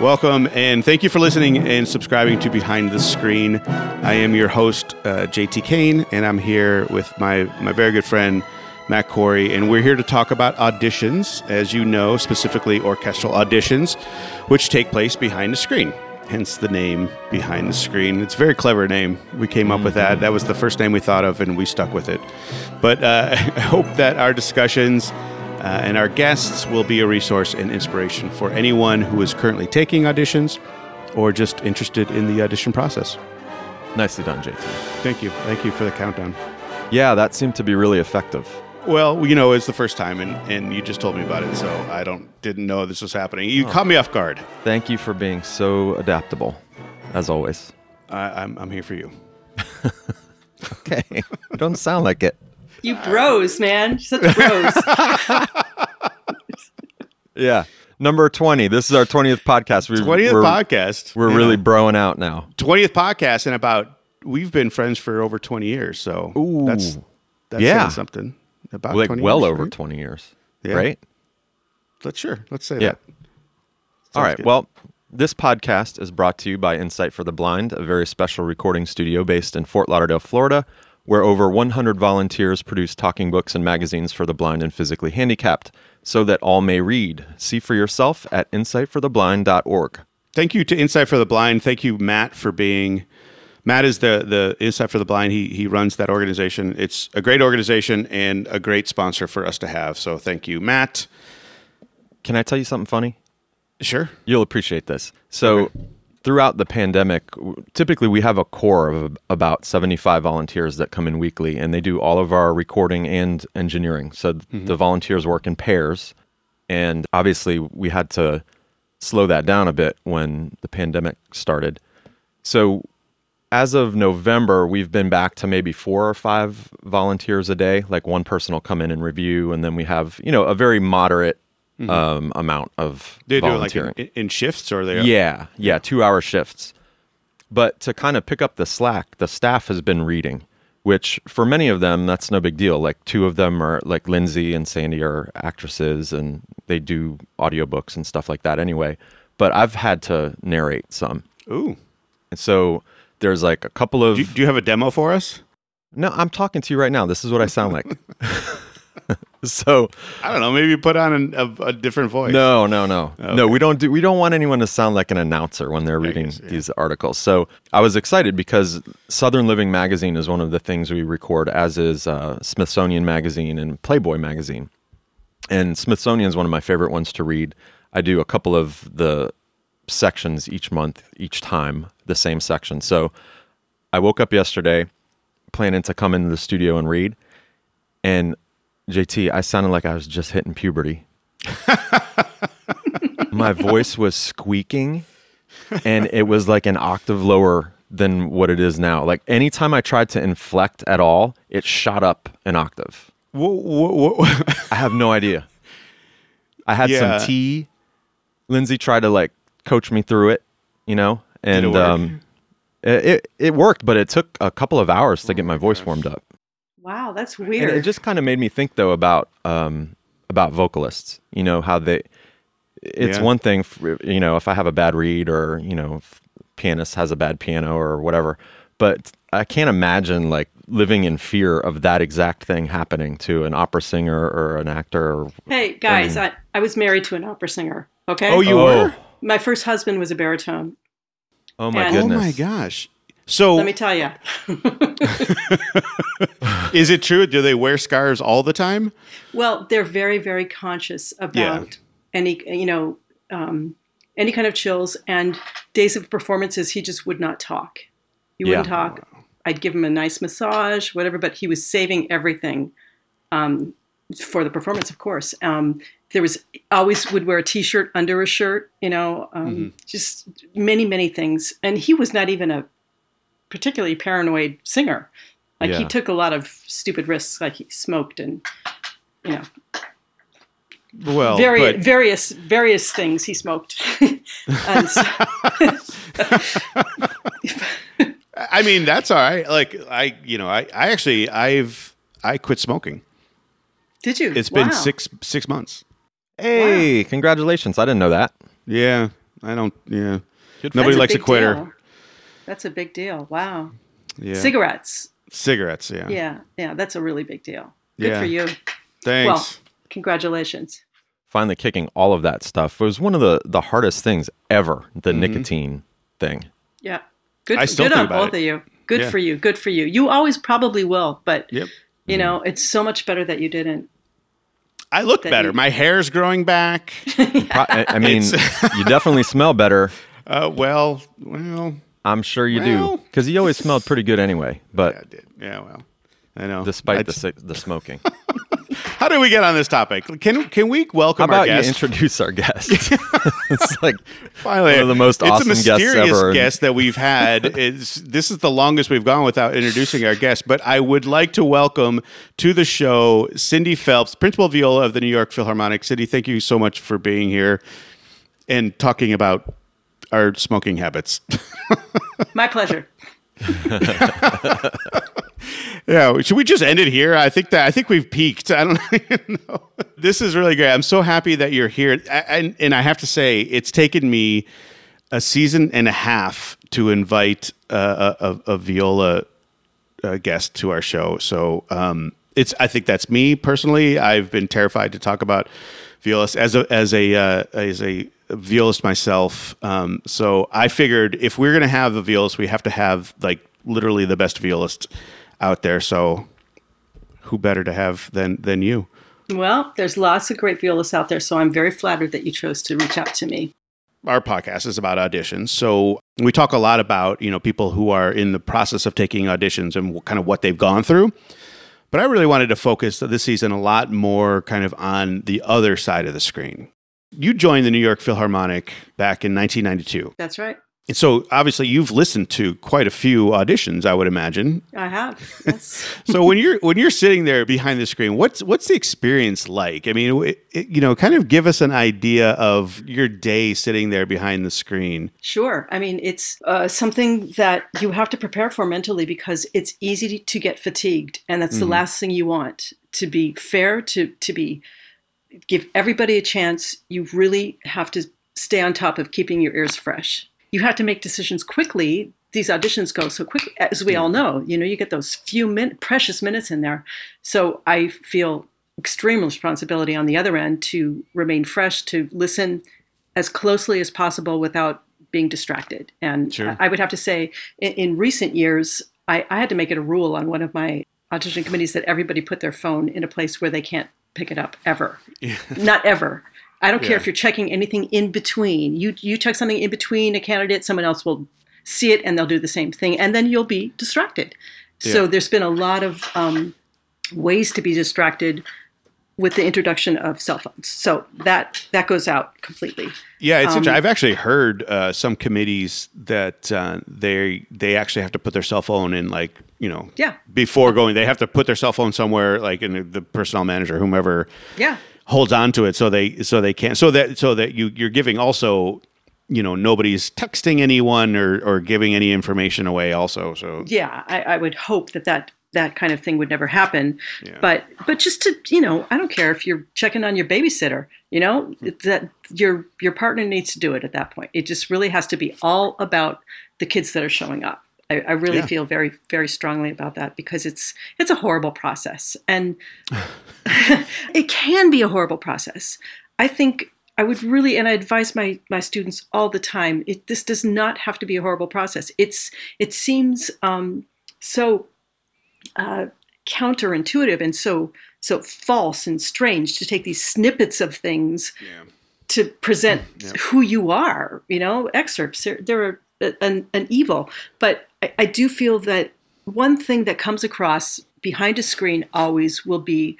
Welcome and thank you for listening and subscribing to Behind the Screen. I am your host, uh, JT Kane, and I'm here with my, my very good friend, Matt Corey, and we're here to talk about auditions, as you know, specifically orchestral auditions, which take place behind the screen. Hence the name Behind the Screen. It's a very clever name. We came up with that. That was the first name we thought of, and we stuck with it. But uh, I hope that our discussions uh, and our guests will be a resource and inspiration for anyone who is currently taking auditions or just interested in the audition process. Nicely done, JT. Thank you. Thank you for the countdown. Yeah, that seemed to be really effective. Well, you know, it's the first time, and, and you just told me about it, so I don't didn't know this was happening. You caught me off guard. Thank you for being so adaptable, as always. I, I'm I'm here for you. Okay. don't sound like it. You bros, man. Such bros. Yeah. Number 20. This is our 20th podcast. We, Twentieth we're, podcast. We're you really broing out now. twentieth podcast, and about we've been friends for over twenty years. So Ooh. that's that's Yeah. something about Like 20 well years, over right? 20 years. Yeah. Right? Let's sure. Let's say Yeah. that. All Sounds right. good. Well, this podcast is brought to you by Insight for the Blind, a very special recording studio based in Fort Lauderdale, Florida, where over 100 volunteers produce talking books and magazines for the blind and physically handicapped so that all may read. See for yourself at insightfortheblind.org. Thank you to Insight for the Blind. Thank you, Matt, for being. Matt is the the Insight for the Blind. He he runs that organization. It's a great organization and a great sponsor for us to have. So thank you, Matt. Can I tell you something funny? Sure. You'll appreciate this. So, throughout the pandemic, typically we have a core of about 75 volunteers that come in weekly, and they do all of our recording and engineering. So, th- mm-hmm. the volunteers work in pairs. And obviously, we had to slow that down a bit when the pandemic started. So, as of November, we've been back to maybe four or five volunteers a day. Like one person will come in and review, and then we have, you know, a very moderate um, amount of They do it like in, in shifts, or they Yeah, yeah, two hour shifts. But to kind of pick up the slack, the staff has been reading, which for many of them, that's no big deal. Like two of them are like Lindsay and Sandy are actresses and they do audiobooks and stuff like that anyway. But I've had to narrate some. Ooh. And so there's like a couple of. Do, do you have a demo for us? no, I'm talking to you right now. This is what I sound like. so I don't know. Maybe put on an, a, a different voice. No, no, no, no. We don't do. We don't want anyone to sound like an announcer when they're reading guess, yeah. these articles. So I was excited because Southern Living magazine is one of the things we record, as is uh, Smithsonian magazine and Playboy magazine. And Smithsonian is one of my favorite ones to read. I do a couple of the sections each month, each time the same section. So I woke up yesterday planning to come into the studio and read, and JT, I sounded like I was just hitting puberty. My voice was squeaking and it was like an octave lower than what it is now. Like anytime I tried to inflect at all, it shot up an octave. I have no idea. I had Yeah. some tea. Lindsay tried to like coach me through it, you know, and it um it, it it worked, but it took a couple of hours to get my voice warmed up. Wow, that's And weird. it just kind of made me think though about um, about vocalists. You know how they. It's Yeah. one thing, for, you know, if I have a bad read or you know, if pianist has a bad piano or whatever, but I can't imagine like living in fear of that exact thing happening to an opera singer or an actor. Or, hey, guys, I, I was married to an opera singer. Okay. oh, you Oh. were? My first husband was a baritone. oh my And- Oh goodness! my gosh. So Let me tell you. is it true? Do they wear scarves all the time? Well, they're very, very conscious about Yeah. any, you know, um, any kind of chills and days of performances. He just would not talk. He wouldn't Yeah. talk. I'd give him a nice massage, whatever, but he was saving everything um, for the performance, of course. Um, there was always would wear a t-shirt under a shirt, you know, um, just many, many things. And he was not even a particularly paranoid singer. Like he took a lot of stupid risks, like he smoked and you know Well, Vari- but various various things he smoked. So- I mean that's all right. Like I, you know, I, I actually I've I quit smoking. did you? It's been six six months. Hey, congratulations! I didn't know that. Yeah, I don't. Yeah. Good Nobody likes a big quitter. deal. That's a big deal. Wow. Yeah. Cigarettes. Cigarettes. Yeah. Yeah, yeah, that's a really big deal. Good Yeah. for you. Thanks. Well, congratulations. finally kicking all of that stuff was one of the the hardest things ever the nicotine thing Yeah. Good, I still good think on about both it. of you. Good Yeah. for you. Good for you. You always probably will, but yep. you know, it's so much better that you didn't. I look better. you- My hair's growing back. Pro- I, I mean you definitely smell better uh, well, well, i'm sure you Well- do because he always smelled pretty good anyway but yeah, I did. Yeah. Well, I know. despite I the just- the smoking How did we get on this topic? Can can we how welcome our about you guest? introduce our guest it's like Finally, one of the most it's awesome a guests mysterious ever. guest that we've had. Is this is the longest we've gone without introducing our guest. But I would like to welcome to the show Cindy Phelps, principal viola of the New York Philharmonic. Cindy, thank you so much for being here and talking about our smoking habits. My pleasure. Yeah, should we just end it here? I think that I think we've peaked. I don't know. This is really great. I'm so happy that you're here, I- and and I have to say, it's taken me a season and a half to invite uh, a, a, viola uh, guest to our show. So um, it's I think that's me personally. I've been terrified to talk about violists as a as a uh, as a violist myself. Um, so I figured if we're gonna have a violist, we have to have like literally the best violist out there. So who better to have than than you? Well, there's lots of great violists out there, so I'm very flattered that you chose to reach out to me. our podcast is about auditions. So we talk a lot about, you know, people who are in the process of taking auditions and kind of what they've gone through. But I really wanted to focus this season a lot more kind of on the other side of the screen. You joined the New York Philharmonic back in 1992. That's right. And so obviously you've listened to quite a few auditions, I would imagine. I have. Yes. So when you're when you're sitting there behind the screen, what's what's the experience like? I mean, it, it- you know, kind of give us an idea of your day sitting there behind the screen. Sure. I mean, it's uh, something that you have to prepare for mentally because it's easy to get fatigued, and that's the last thing you want. To be fair, to to be give everybody a chance. You really have to stay on top of keeping your ears fresh. You have to make decisions quickly. These auditions go so quick, as we all know. You know, you get those few min- precious minutes in there. So I feel extreme responsibility on the other end to remain fresh, to listen as closely as possible without being distracted. And Sure. I would have to say, in, in recent years, I, I had to make it a rule on one of my audition committees that everybody put their phone in a place where they can't pick it up ever. Not ever. I don't care if you're checking anything in between. You you check something in between a candidate, someone else will see it and they'll do the same thing, and then you'll be distracted. So there's been a lot of um, ways to be distracted with the introduction of cell phones. So that that goes out completely. Yeah, it's Um. I've actually heard uh, some committees that uh, they they actually have to put their cell phone in like you know Yeah. before going they have to put their cell phone somewhere like in the, personnel manager whomever Yeah. holds on to it so they so they can't so that so that you you're giving also you know nobody's texting anyone or or giving any information away also so yeah, I, I would hope that that that kind of thing would never happen. Yeah. But but just to you know, I don't care if you're checking on your babysitter. You know Hmm. that your your partner needs to do it at that point. It just really has to be all about the kids that are showing up. I, I really Yeah. feel very very strongly about that because it's it's a horrible process and it can be a horrible process. I think I would really, and I advise my my students all the time. It, this does not have to be a horrible process. It's it seems um, so uh, counterintuitive and so so false and strange to take these snippets of things yeah to present Yeah. who you are. You know, excerpts they're, they're an, an evil, but I, I do feel that one thing that comes across behind a screen always will be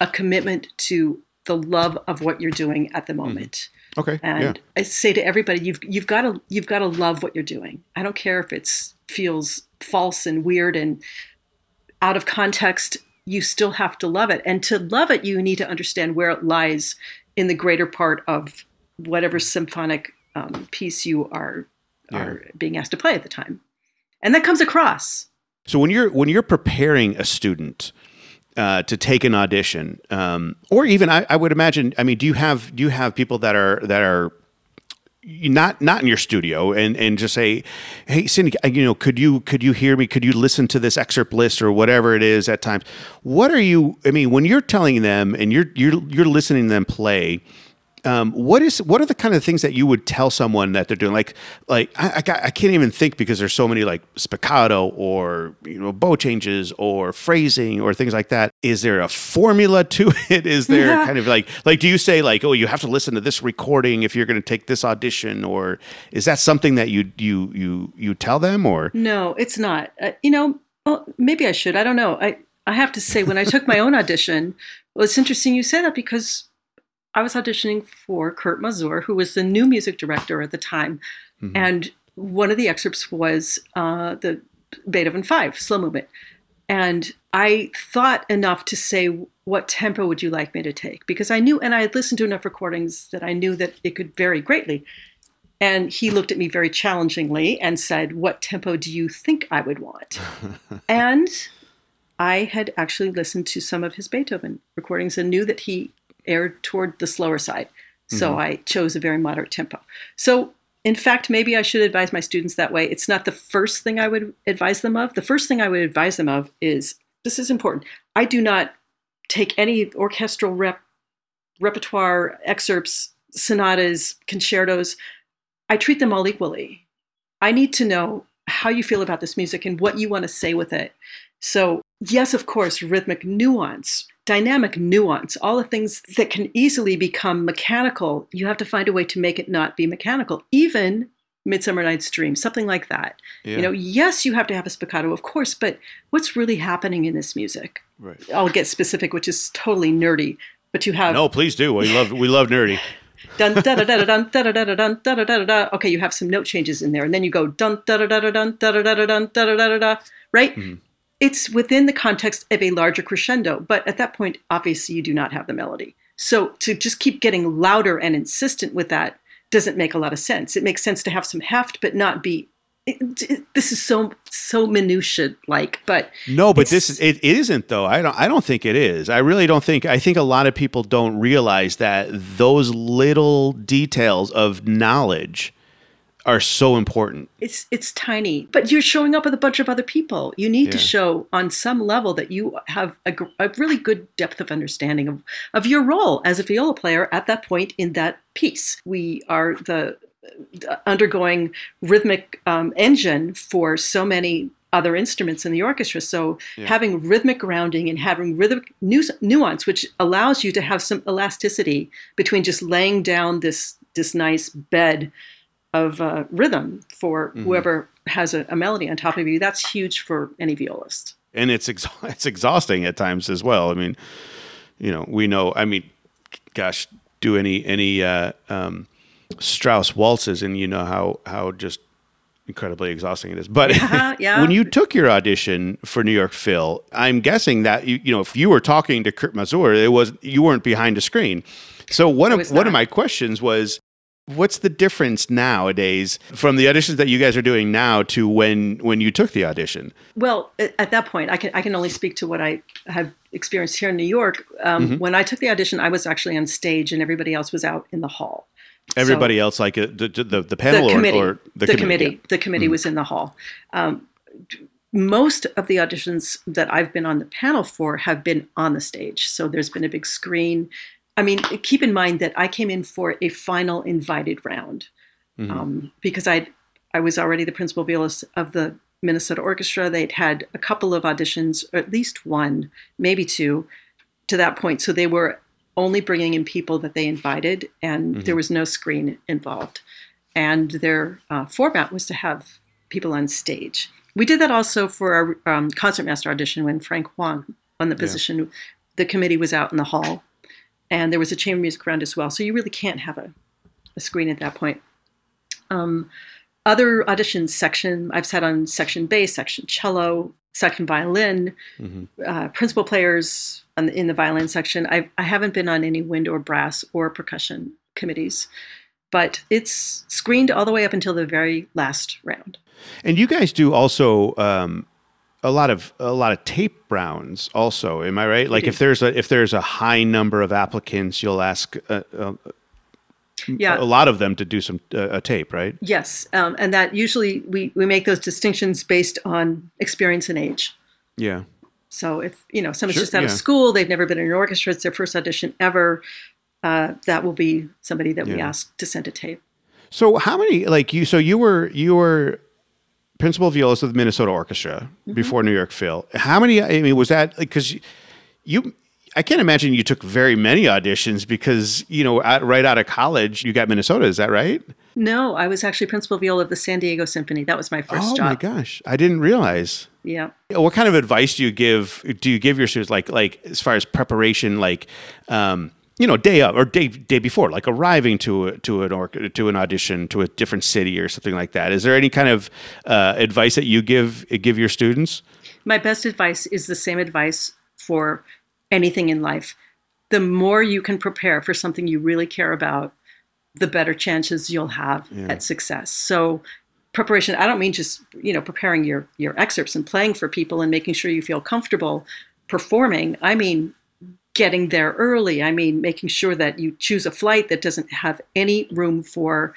a commitment to the love of what you're doing at the moment. okay And yeah I say to everybody, you've you've got to you've got to love what you're doing. I don't care if it's feels false and weird and out of context. You still have to love it, and to love it, you need to understand where it lies in the greater part of whatever symphonic um, piece you are are being asked to play at the time, and that comes across. So when you're when you're preparing a student uh, to take an audition, um, or even I, I would imagine, I mean, do you have do you have people that are that are not not in your studio and and just say hey cindy you know could you could you hear me? Could you listen to this excerpt list or whatever it is at times? What are you i mean when you're telling them and you're you're you're listening to them play um, what is what are the kind of things that you would tell someone that they're doing? Like like I, I, I, can't even think because there's so many like spiccato or you know bow changes or phrasing or things like that. Is there a formula to it? Is there yeah. kind of like like do you say like oh you have to listen to this recording if you're going to take this audition or is that something that you you you you tell them or no it's not uh, you know well maybe I should I don't know I I have to say when I took my own audition well it's interesting you say that because I was auditioning for Kurt Masur, who was the new music director at the time. Mm-hmm. And one of the excerpts was uh, the Beethoven 5, slow movement. And I thought enough to say, what tempo would you like me to take? Because I knew, and I had listened to enough recordings that I knew that it could vary greatly. And he looked at me very challengingly and said, What tempo do you think I would want? and I had actually listened to some of his Beethoven recordings and knew that he erred toward the slower side. So mm-hmm. I chose a very moderate tempo. So in fact, maybe I should advise my students that way. It's not the first thing I would advise them of. The first thing I would advise them of is this is important. I do not take any orchestral rep, repertoire excerpts, sonatas, concertos. I treat them all equally. I need to know how you feel about this music and what you want to say with it. So, yes, of course, rhythmic nuance, dynamic nuance, all the things that can easily become mechanical, you have to find a way to make it not be mechanical. Even Midsummer Night's Dream, something like that. Yeah. You know, yes, you have to have a spiccato, of course, but what's really happening in this music? Right. I'll get specific, which is totally nerdy, but you have No, please do. We love we love nerdy. dun da da da dun da da da dun da da da da. Okay, you have some note changes in there, and then you go dun da da da dun da da da dun da da da da. Right? Mm-hmm it's within the context of a larger crescendo, but at that point, obviously, you do not have the melody. So to just keep getting louder and insistent with that doesn't make a lot of sense. It makes sense to have some heft, but not be. It, it, this is so so minutia like, but no, but this is it, it isn't though. I don't I don't think it is. I really don't think. I think a lot of people don't realize that those little details of knowledge are so important. It's it's tiny, but you're showing up with a bunch of other people. You need yeah. to show on some level that you have a, a, really good depth of understanding of, of your role as a viola player at that point in that piece. We are the, undergoing rhythmic um, engine for so many other instruments in the orchestra. So yeah. having rhythmic grounding and having rhythmic nu- nuance, which allows you to have some elasticity between just laying down this this nice bed of uh, rhythm for mm-hmm. whoever has a, a, melody on top of you. That's huge for any violist. And it's ex- it's exhausting at times as well. I mean, you know, we know. I mean, gosh, do any any uh, um, Strauss waltzes, and you know how how just incredibly exhausting it is. But uh-huh, yeah. when you took your audition for New York Phil, I'm guessing that you you know if you were talking to Kurt Masur, it was you weren't behind a screen. So one of one of my questions was What's the difference nowadays from the auditions that you guys are doing now to when when you took the audition? Well, at that point, I can I can only speak to what I have experienced here in New York. Um, mm-hmm. When I took the audition, I was actually on stage, and everybody else was out in the hall. Everybody so, else, like uh, the, the, the panel the committee, or, or the, the, committee, yeah. the committee mm-hmm. was in the hall. Um, most of the auditions that I've been on the panel for have been on the stage. So there's been a big screen. I mean, keep in mind that I came in for a final invited round mm-hmm. um, because I I was already the principal violist of the Minnesota Orchestra. They'd had a couple of auditions, or at least one, maybe two, to that point. So they were only bringing in people that they invited, and mm-hmm. there was no screen involved. And their uh, format was to have people on stage. We did that also for our um, concertmaster audition when Frank Huang won the position. Yeah. The committee was out in the hall and there was a chamber music round as well. So you really can't have a, a screen at that point. Um, other auditions, section I've sat on section bass, section cello, section violin, mm-hmm. uh, principal players the, in the violin section. I've, I haven't been on any wind or brass or percussion committees, but it's screened all the way up until the very last round. And you guys do also um, a lot of a lot of tape rounds also am i right like if there's a if there's a high number of applicants you'll ask uh, uh, Yeah. a lot of them to do some uh, a tape, right? Yes, um, and that usually we we make those distinctions based on experience and age. Yeah. So if you know someone's Sure, just out of school, they've never been in an orchestra, it's their first audition ever. Uh, that will be somebody that we ask to send a tape. So how many like you? So you were you were principal violist of the Minnesota Orchestra Mm-hmm. before New York Phil. How many? I mean, was that because you? I can't imagine you took very many auditions because you know out, right out of college you got Minnesota. Is that right? No, I was actually principal viola of the San Diego Symphony. That was my first oh job. Oh my gosh, I didn't realize. Yeah. What kind of advice do you give? Do you give your students like like as far as preparation, like um, you know, day up or day day before, like arriving to a, to an or, to an audition to a different city or something like that? Is there any kind of uh, advice that you give give your students? My best advice is the same advice for anything in life. The more you can prepare for something you really care about, the better chances you'll have at success. So preparation, I don't mean just, you know, preparing your your excerpts and playing for people and making sure you feel comfortable performing. I mean getting there early. I mean making sure that you choose a flight that doesn't have any room for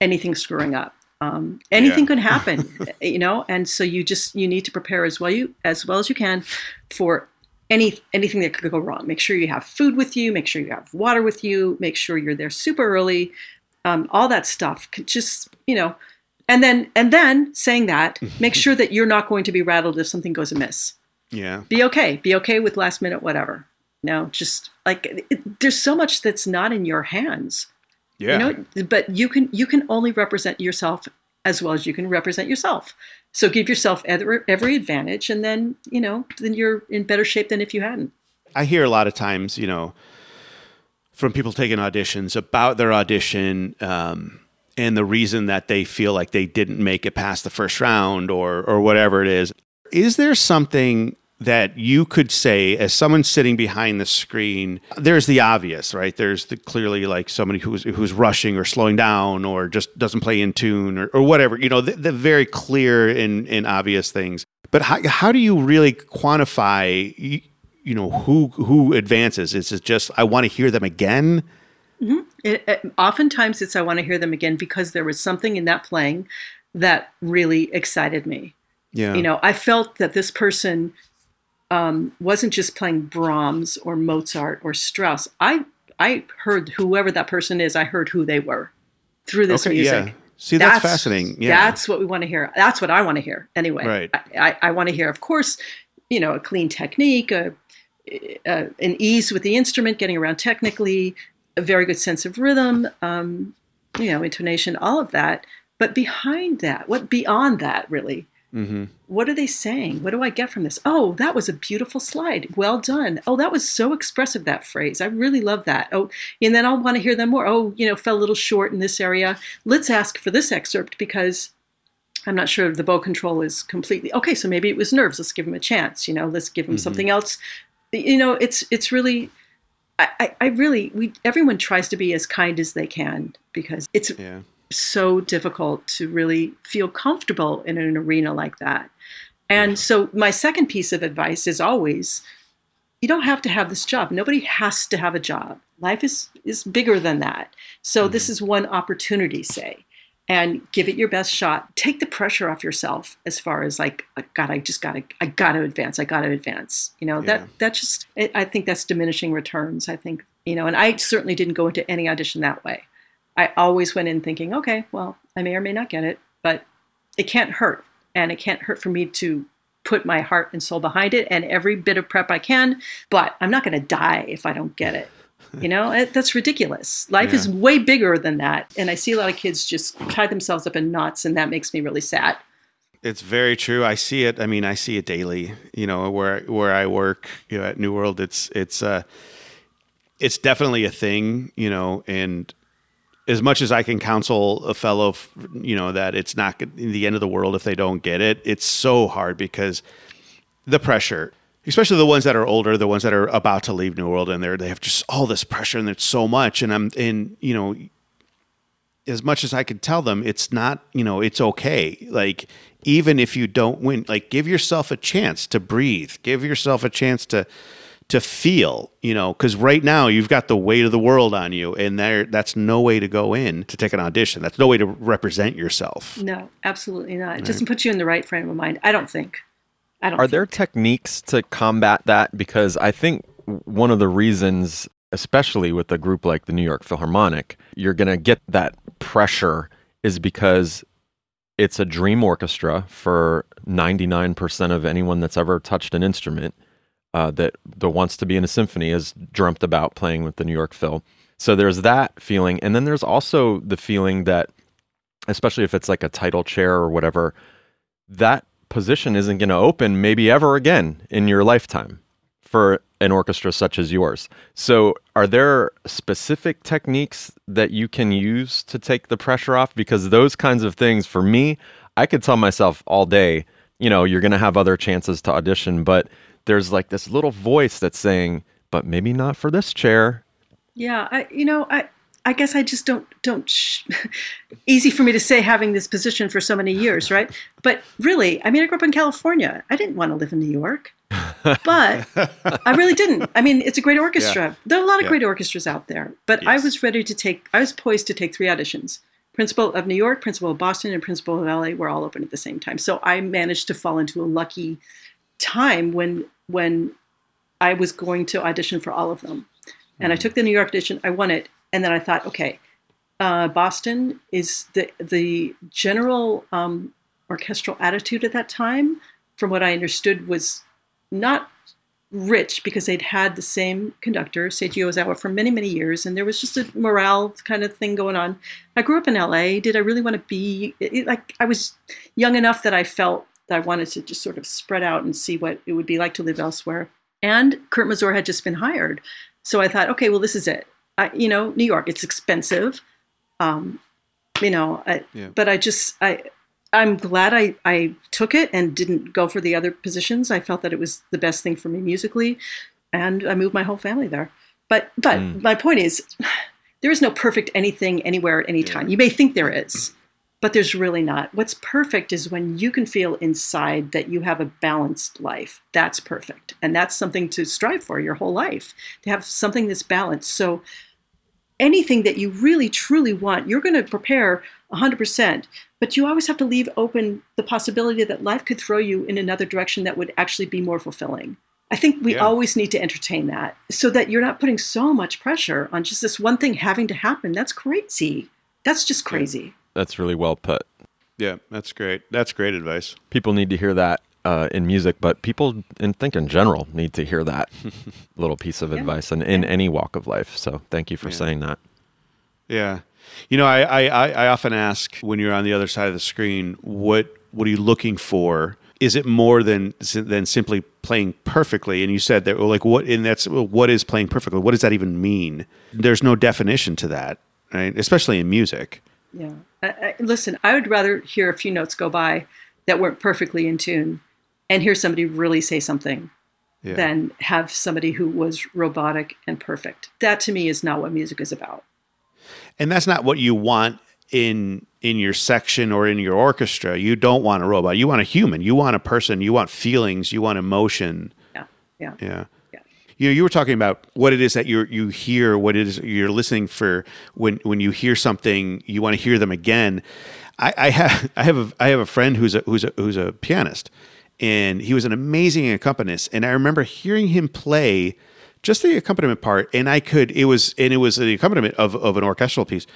anything screwing up. Um, anything Yeah. could happen, you know, and so you just you need to prepare as well you as well as you can for any anything that could go wrong. Make sure you have food with you. Make sure you have water with you. Make sure you're there super early. Um, all that stuff just you know, and then and then saying that, make sure that you're not going to be rattled if something goes amiss. Yeah, Be okay. Be okay with last minute whatever. No, just like it, there's so much that's not in your hands. Yeah, you know but you can you can only represent yourself as well as you can represent yourself. So give yourself every, every advantage and then you know then you're in better shape than if you hadn't. I hear a lot of times, you know, from people taking auditions about their audition um, and the reason that they feel like they didn't make it past the first round or or whatever it is. Is there something that you could say as someone sitting behind the screen? There's the obvious, right? There's the, clearly like somebody who's who's rushing or slowing down or just doesn't play in tune or, or whatever. You know, the, the very clear and, and obvious things. But how, how do you really quantify? You, you know who who advances is it just i want to hear them again mm-hmm. it, it, oftentimes it's i want to hear them again because there was something in that playing that really excited me yeah you know i felt that this person um, wasn't just playing brahms or mozart or strauss i i heard whoever that person is i heard who they were through this okay music yeah see that's, fascinating yeah That's what we want to hear. That's what I want to hear anyway. Right. I, I, I want to hear, of course, you know, a clean technique, a, a, an ease with the instrument, getting around technically, a very good sense of rhythm, um, you know, intonation, all of that. But behind that, what beyond that, really? Hmm What are they saying? What do I get from this? Oh, that was a beautiful slide. Well done. Oh, that was so expressive, that phrase. I really love that. Oh, and then I'll want to hear them more. Oh, you know, fell a little short in this area. Let's ask for this excerpt because I'm not sure the bow control is completely okay. So maybe it was nerves. Let's give him a chance. You know, let's give him something else. You know, it's it's really, I, I, I really we everyone tries to be as kind as they can because it's yeah so difficult to really feel comfortable in an arena like that. And so, my second piece of advice is always you don't have to have this job. Nobody has to have a job. Life is, is bigger than that. So, mm-hmm. this is one opportunity, say, and give it your best shot. Take the pressure off yourself as far as like, God, I just gotta, I gotta advance. I gotta advance. You know, Yeah. that, that just, I think that's diminishing returns. I think, you know, and I certainly didn't go into any audition that way. I always went in thinking, okay, well, I may or may not get it, but it can't hurt. And it can't hurt for me to put my heart and soul behind it and every bit of prep I can, but I'm not going to die if I don't get it. You know, it, that's ridiculous. Life is way bigger than that. And I see a lot of kids just tie themselves up in knots, and that makes me really sad. It's very true. I see it. I mean, I see it daily. You know, where where I work, you know, at New World, it's it's uh, it's definitely a thing. You know, and as much as I can counsel a fellow, you know, that it's not the end of the world if they don't get it, it's so hard because the pressure, especially the ones that are older, the ones that are about to leave New World, and they're they have just all this pressure and it's so much. And I'm and you know, as much as I could tell them, it's not, you know, it's okay. Like, even if you don't win, like, give yourself a chance to breathe, give yourself a chance to, to feel, you know, because right now you've got the weight of the world on you, and there that's no way to go in to take an audition. That's no way to represent yourself. No, absolutely not. It doesn't put you in the right frame of mind. I don't think. I don't. Are think. there techniques to combat that? Because I think one of the reasons, especially with a group like the New York Philharmonic, you're going to get that pressure is because it's a dream orchestra for 99% of anyone that's ever touched an instrument uh, that, that wants to be in a symphony has dreamt about playing with the New York Phil. So there's that feeling. And then there's also the feeling that, especially if it's like a title chair or whatever, that position isn't going to open maybe ever again in your lifetime for an orchestra such as yours. So, are there specific techniques that you can use to take the pressure off? Because those kinds of things, for me, I could tell myself all day, you know, you're going to have other chances to audition, but there's like this little voice that's saying, but maybe not for this chair. Yeah, I you know I I guess I just don't don't. Sh- easy for me to say having this position for so many years, right? But really, I mean, I grew up in California. I didn't want to live in New York, but I really didn't. I mean, it's a great orchestra. Yeah. There are a lot of Yeah. great orchestras out there, but I was ready to take. I was poised to take three auditions. Principal of New York, Principal of Boston, and Principal of LA were all open at the same time. So I managed to fall into a lucky time when when I was going to audition for all of them. And I took the New York audition, I won it, and then I thought, okay, uh, Boston is the the general um, orchestral attitude at that time, from what I understood, was not rich because they'd had the same conductor, Seiji Ozawa, for many, many years, and there was just a morale kind of thing going on. I grew up in LA. Did I really want to be it, it- like I was young enough that I felt that I wanted to just sort of spread out and see what it would be like to live elsewhere. And Kurt Masur had just been hired, so I thought, okay, well, this is it. I, you know, New York, it's expensive. Um, you know, I, Yeah. but I just I I'm glad I, I took it and didn't go for the other positions. I felt that it was the best thing for me musically, and I moved my whole family there. But but Mm. my point is, there is no perfect anything anywhere at any Yeah. time. You may think there is, but there's really not. What's perfect is when you can feel inside that you have a balanced life. That's perfect, and that's something to strive for your whole life to have something that's balanced. So anything that you really truly want, you're going to prepare 100%, but you always have to leave open the possibility that life could throw you in another direction that would actually be more fulfilling. I think we Yeah. always need to entertain that so that you're not putting so much pressure on just this one thing having to happen. That's crazy. That's just crazy. That's really well put. Yeah, that's great. That's great advice. People need to hear that uh, in music, but people, in think in general, need to hear that little piece of Yeah. advice and in any walk of life. So thank you for Yeah. saying that. Yeah. You know, I, I, I I often ask when you're on the other side of the screen, what what are you looking for? Is it more than than simply playing perfectly? And you said that, well, like, what? And that's well, what is playing perfectly? What does that even mean? There's no definition to that, right? Especially in music. Yeah. I, I, listen, I would rather hear a few notes go by that weren't perfectly in tune and hear somebody really say something Yeah. than have somebody who was robotic and perfect. That to me is not what music is about. and that's not what you want in in your section or in your orchestra. You don't want a robot. You want a human. You want a person. You want feelings. You want emotion. Yeah. Yeah. Yeah. You know, you were talking about what it is that you you hear, what it is you're listening for when when you hear something, you want to hear them again. I, I have I have a I have a friend who's a who's a who's a pianist, and he was an amazing accompanist. And I remember hearing him play just the accompaniment part, and I could it was and it was the accompaniment of, of an orchestral piece,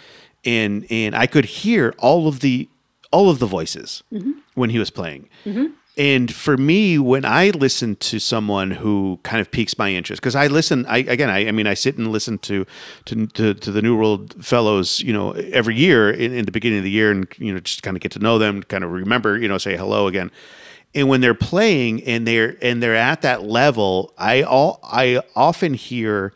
and and I could hear all of the all of the voices mm-hmm. when he was playing. Mm-hmm. And for me, when I listen to someone who kind of piques my interest, because I listen, I again, I, I mean, I sit and listen to, to to to the New World Fellows, you know, every year in, in the beginning of the year, and you know, just kind of get to know them, kind of remember, you know, say hello again. And when they're playing and they're and they're at that level, I all I often hear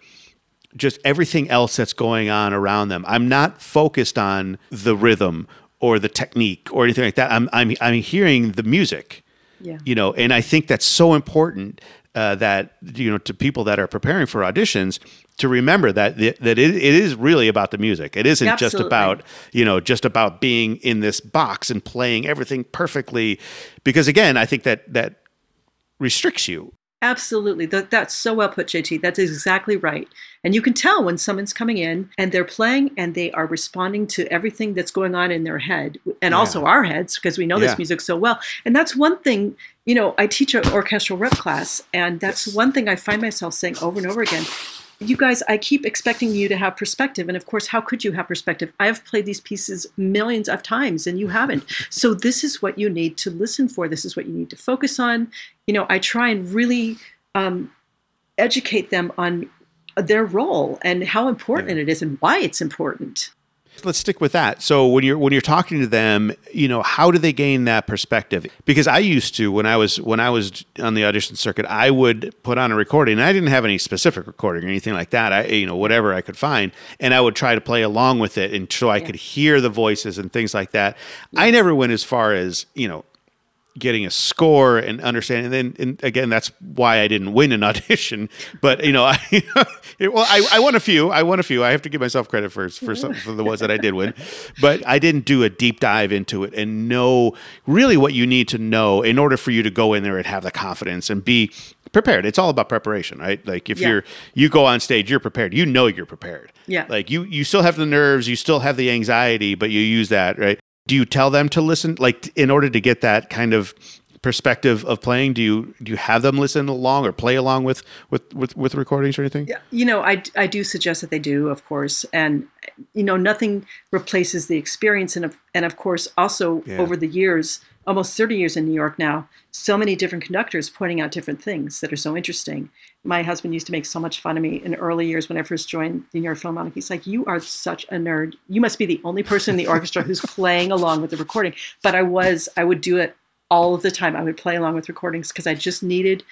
just everything else that's going on around them. I'm not focused on the rhythm or the technique or anything like that. I'm I'm I'm hearing the music Yeah. you know and i think that's so important uh, that you know to people that are preparing for auditions to remember that that it, it is really about the music. It isn't just about you know just about being in this box and playing everything perfectly because again i think that that restricts you Absolutely. That, that's so well put, JT. That's exactly right. And you can tell when someone's coming in and they're playing and they are responding to everything that's going on in their head and Yeah. also our heads because we know Yeah. this music so well. And that's one thing, you know, I teach an orchestral rep class, and that's Yes. one thing I find myself saying over and over again. You guys, I keep expecting you to have perspective. And of course, how could you have perspective? I've played these pieces millions of times and you haven't. So, this is what you need to listen for. This is what you need to focus on. You know, I try and really um, educate them on their role and how important it is and why it's important. Let's stick with that. So when you're when you're talking to them, you know, how do they gain that perspective? Because I used to when I was when I was on the audition circuit, I would put on a recording. And I didn't have any specific recording or anything like that. I you know whatever I could find, and I would try to play along with it, and so I could hear the voices and things like that. I never went as far as you know getting a score and understanding. And then, and again, that's why I didn't win an audition. But you know, I well, I, I won a few. I won a few. I have to give myself credit for for some for the ones that I did win. But I didn't do a deep dive into it and know really what you need to know in order for you to go in there and have the confidence and be prepared. It's all about preparation, right? Like if Yeah. you're you go on stage, you're prepared. You know you're prepared. Yeah. Like you you still have the nerves, you still have the anxiety, but you use that, right? Do you tell them to listen like in order to get that kind of perspective of playing, do you do you have them listen along or play along with with with, with recordings or anything? Yeah, you know, I, I do suggest that they do, of course, and you know, nothing replaces the experience, and of and of course, also Yeah. over the years, almost thirty years in New York now, so many different conductors pointing out different things that are so interesting. My husband used to make so much fun of me in early years when I first joined the New York Philharmonic. He's like, "You are such a nerd. You must be the only person in the orchestra who's playing along with the recording." But I was, I would do it all of the time. I would play along with recordings because I just needed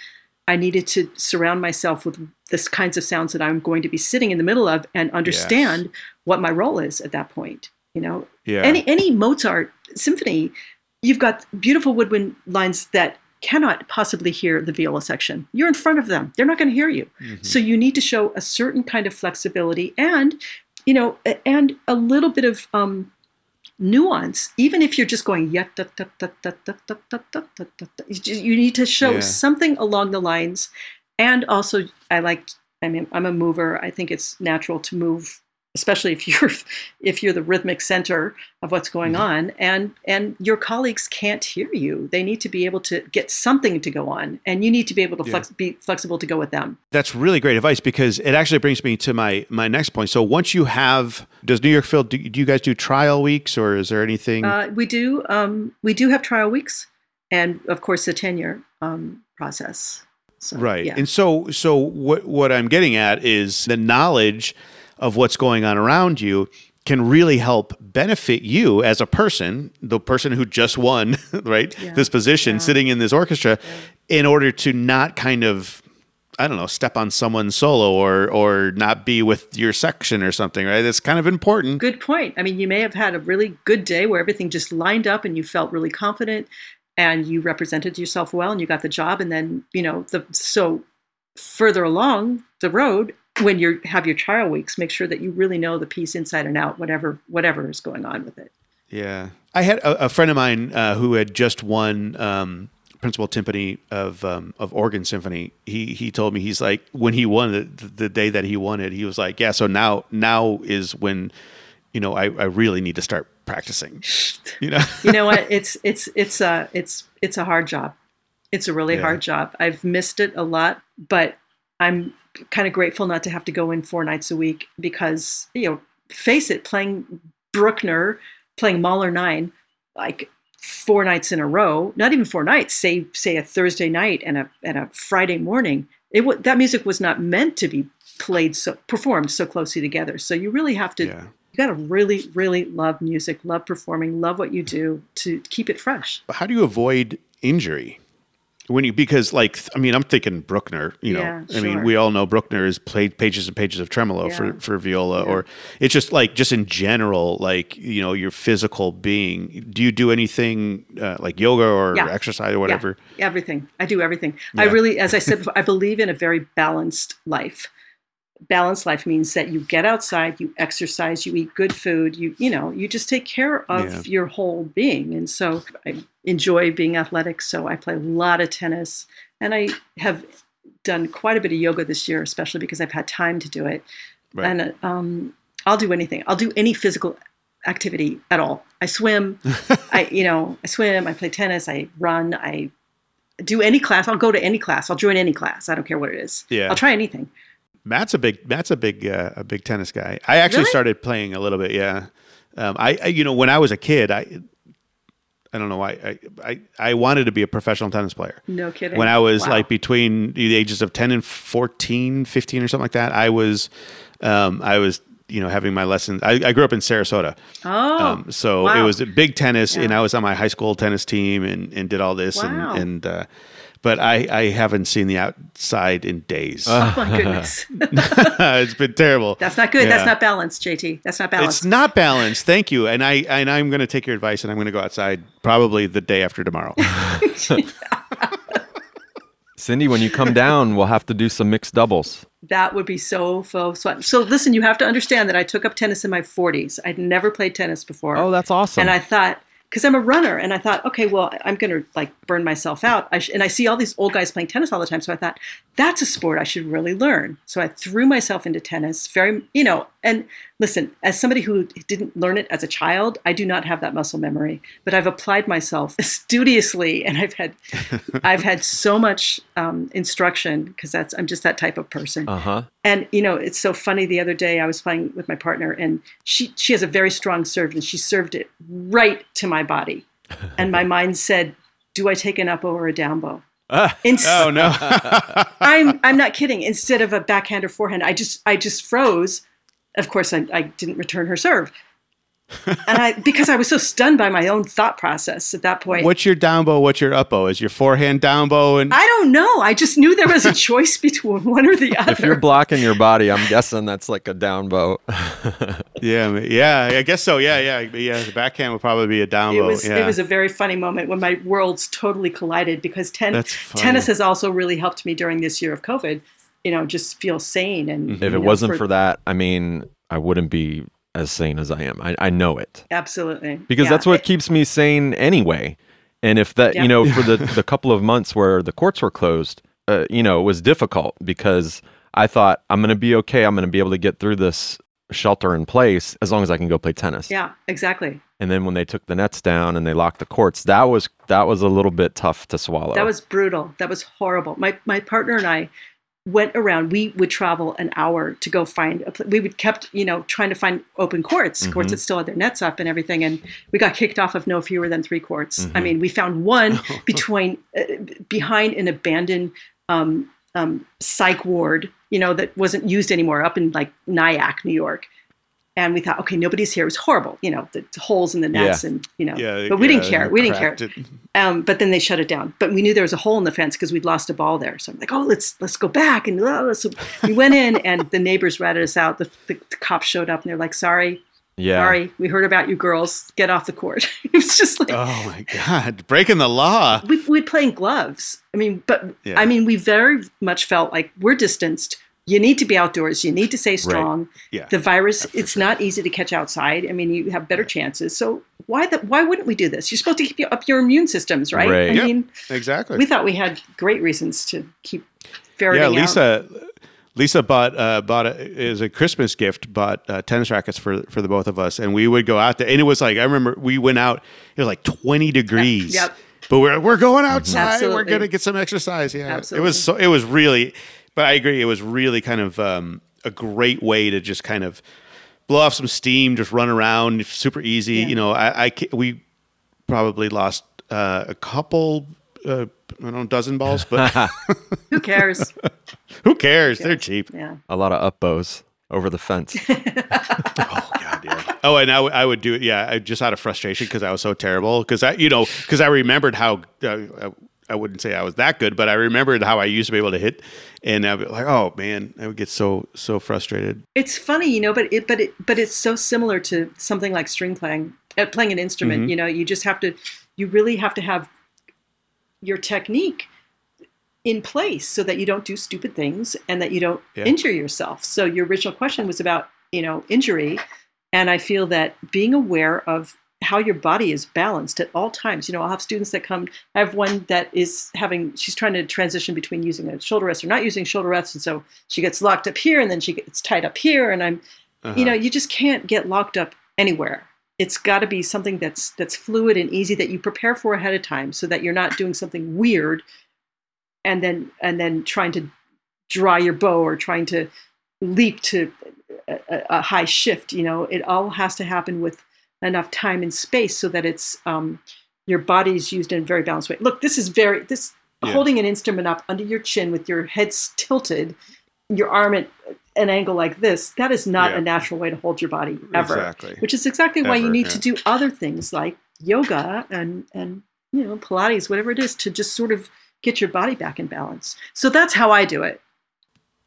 I needed to surround myself with this kinds of sounds that I'm going to be sitting in the middle of and understand what my role is at that point. You know, Yeah. any any Mozart symphony, You've got beautiful woodwind lines that cannot possibly hear the viola section. You're in front of them. They're not going to hear you. Mm-hmm. So you need to show a certain kind of flexibility and, you know, and a little bit of um, nuance, even if you're just going, you need to show yeah. something along the lines. And also, I like, I mean, I'm a mover. I think it's natural to move especially if you're if you're the rhythmic center of what's going Mhm. on, and and your colleagues can't hear you. They need to be able to get something to go on, and you need to be able to Yeah. flex, be flexible to go with them. That's really great advice because it actually brings me to my my next point. So once you have, does New York Phil? Do, do you guys do trial weeks or is there anything? Uh, we do. Um, we do have trial weeks, and of course the tenure um, process. So, right. Yeah. And so so what what I'm getting at is the knowledge of what's going on around you can really help benefit you as a person, the person who just won, right? Yeah. This position Yeah. sitting in this orchestra in order to not kind of I don't know, step on someone's solo or or not be with your section or something, right? It's kind of important. Good point. I mean, you may have had a really good day where everything just lined up and you felt really confident and you represented yourself well and you got the job. And then, you know, the so further along the road, when you have your trial weeks, make sure that you really know the piece inside and out, whatever whatever is going on with it. Yeah, I had a, a friend of mine uh, who had just won um, principal timpani of um, of Oregon Symphony. He he told me he's like when he won it, the, the day that he won it, he was like, yeah. So now now is when you know I, I really need to start practicing. You know, you know what? It's it's it's a it's it's a hard job. It's a really Yeah. hard job. I've missed it a lot, but I'm kind of grateful not to have to go in four nights a week because you know, face it, playing Bruckner, playing Mahler nine, like four nights in a row, not even four nights, say say a Thursday night and a and a Friday morning. It wa that music was not meant to be played so performed so closely together. So you really have to yeah. you got to really really love music love performing love what you do to keep it fresh But how do you avoid injury? When you because like I mean I'm thinking Bruckner, you know. Yeah, I mean we all know Bruckner has played pages and pages of tremolo Yeah. for for viola, Yeah. or it's just like just in general, like you know your physical being. Do you do anything uh, like yoga or exercise or whatever? yeah, everything i do everything i really as i said before i believe in a very balanced life balanced life means that you get outside you exercise you eat good food you you know you just take care of Yeah. your whole being and so i enjoy being athletic so i play a lot of tennis and i have done quite a bit of yoga this year, especially because I've had time to do it. Right. And um, I'll do anything. I'll do any physical activity at all. I swim. I you know I swim. I play tennis. I run. I do any class. I'll go to any class. I'll join any class. I don't care what it is. Yeah. I'll try anything. Matt's a big Matt's a big uh, a big tennis guy. I actually Really? started playing a little bit. Yeah, um, I, I you know when I was a kid, I I don't know why I I, I wanted to be a professional tennis player. No kidding. When I was Wow. like between the ages of 10 and 14, 15 or something like that, I was um, I was you know having my lessons. I, I grew up in Sarasota, oh, um, so it was a big tennis, and I was on my high school tennis team and, and did all this, Wow. and, and uh, but I, I haven't seen the outside in days. Uh. oh my goodness, it's been terrible. that's not good. That's not balanced, JT. That's not balanced. It's not balanced. Thank you, and I and I'm going to take your advice, and I'm going to go outside probably the day after tomorrow. Cindy, when you come down, we'll have to do some mixed doubles. That would be so so fun. So listen, you have to understand that I took up tennis in my 40s. I'd never played tennis before. Oh, that's awesome. And I thought, because I'm a runner, and I thought, okay, well, I'm going to like burn myself out. I and I see all these old guys playing tennis all the time. So I thought, that's a sport I should really learn. So I threw myself into tennis. Very, you know, and listen, as somebody who didn't learn it as a child, I do not have that muscle memory, but I've applied myself studiously, and I've had, I've had so much um, instruction because that's I'm just that type of person. uh huh. And you know, it's so funny. The other day, I was playing with my partner, and she she has a very strong serve, and she served it right to my body, and my mind said, "Do I take an up or a down bow?" Inst- oh no! I'm I'm not kidding. Instead of a backhand or forehand, I just I just froze. Of course, I, I didn't return her serve, and I because I was so stunned by my own thought process at that point. what's your down bow? What's your up bow? Is your forehand down bow? And I don't know. I just knew there was a choice between one or the other. If you're blocking your body, I'm guessing that's like a down bow. yeah, yeah, I guess so. Yeah, yeah, yeah. The backhand would probably be a down it bow. was yeah. it was a very funny moment when my worlds totally collided because ten, tennis has also really helped me during this year of COVID. You know, just feel sane and if it know, wasn't for that, I mean, I wouldn't be as sane as I am. I, I know it absolutely because Yeah. that's what It- keeps me sane anyway. And if that, Yeah. you know, for the, the couple of months where the courts were closed, uh, you know, it was difficult because I thought I'm going to be okay. I'm going to be able to get through this shelter in place as long as I can go play tennis. yeah, exactly. And then when they took the nets down and they locked the courts, that was that was a little bit tough to swallow. That was brutal. That was horrible. My my partner and I went around. We would travel an hour to go find. A, pl- we would kept you know trying to find open courts, Mm-hmm. courts that still had their nets up and everything. And we got kicked off of no fewer than three courts. Mm-hmm. I mean, we found one between uh, behind an abandoned um, um, psych ward, you know, that wasn't used anymore, up in like Nyack, New York. And we thought, okay, nobody's here. It was horrible, you know, the holes in the nets, Yeah. and you know. yeah, but we didn't care. We didn't care. Um, but then they shut it down. But we knew there was a hole in the fence because we'd lost a ball there. So I'm like, oh, let's let's go back. And so we went in, and the neighbors ratted us out. The, the, the cops showed up, and they're like, sorry, yeah. sorry, we heard about you girls. Get off the court. it was just like Oh my god, breaking the law. we we'd play in gloves. I mean, but Yeah. I mean, we very much felt like we're distanced. You need to be outdoors. You need to stay strong. Yeah. The virus, it's not easy to catch outside. I mean, you have better chances. So why the, why wouldn't we do this? You're supposed to keep up your immune systems, right? Right. I Yep. mean, Exactly. we thought we had great reasons to keep ferreting yeah, out. Lisa. Lisa bought uh, bought a, as a Christmas gift bought uh, tennis rackets for for the both of us, and we would go out there, and it was like I remember we went out. It was like twenty degrees. Yep. But we're we're going outside. Absolutely. We're gonna get some exercise. Yeah. Absolutely. It was so. It was really. But I agree. It was really kind of um, a great way to just kind of blow off some steam, just run around, super easy. Yeah. You know, I, I we probably lost uh, a couple. Uh, I don't know, dozen balls, but Who cares? who cares? They're cheap. yeah. A lot of up bows over the fence. Oh god, yeah. Oh, and I, w- I would do it. Yeah, I- just out of frustration because I was so terrible. Because I, you know, because I remembered how uh, I, wouldn't say I was that good, but I remembered how I used to be able to hit, and I'd be like, oh man, I would get so so frustrated. It's funny, you know, but it but it but it's so similar to something like string playing, uh, playing an instrument. Mm-hmm. You know, you just have to, you really have to have your technique in place so that you don't do stupid things and that you don't Yeah. injure yourself. So your original question was about you know injury, and I feel that being aware of how your body is balanced at all times. You know, I'll have students that come. I have one that is having. She's trying to transition between using a shoulder rest or not using shoulder rest, and so she gets locked up here, and then she gets tied up here, and I'm. Uh-huh. You know, you just can't get locked up anywhere. It's got to be something that's that's fluid and easy that you prepare for ahead of time, so that you're not doing something weird, and then and then trying to dry your bow or trying to leap to a- a high shift. You know, it all has to happen with enough time and space so that it's um, your is used in a very balanced way. Look, this is very this Yeah. holding an instrument up under your chin with your head tilted, your arm at an angle like this. That is not Yeah. a natural way to hold your body ever. Exactly. Which is exactly why you need yeah. to do other things like yoga and and you know Pilates, whatever it is, to just sort of get your body back in balance. So that's how I do it.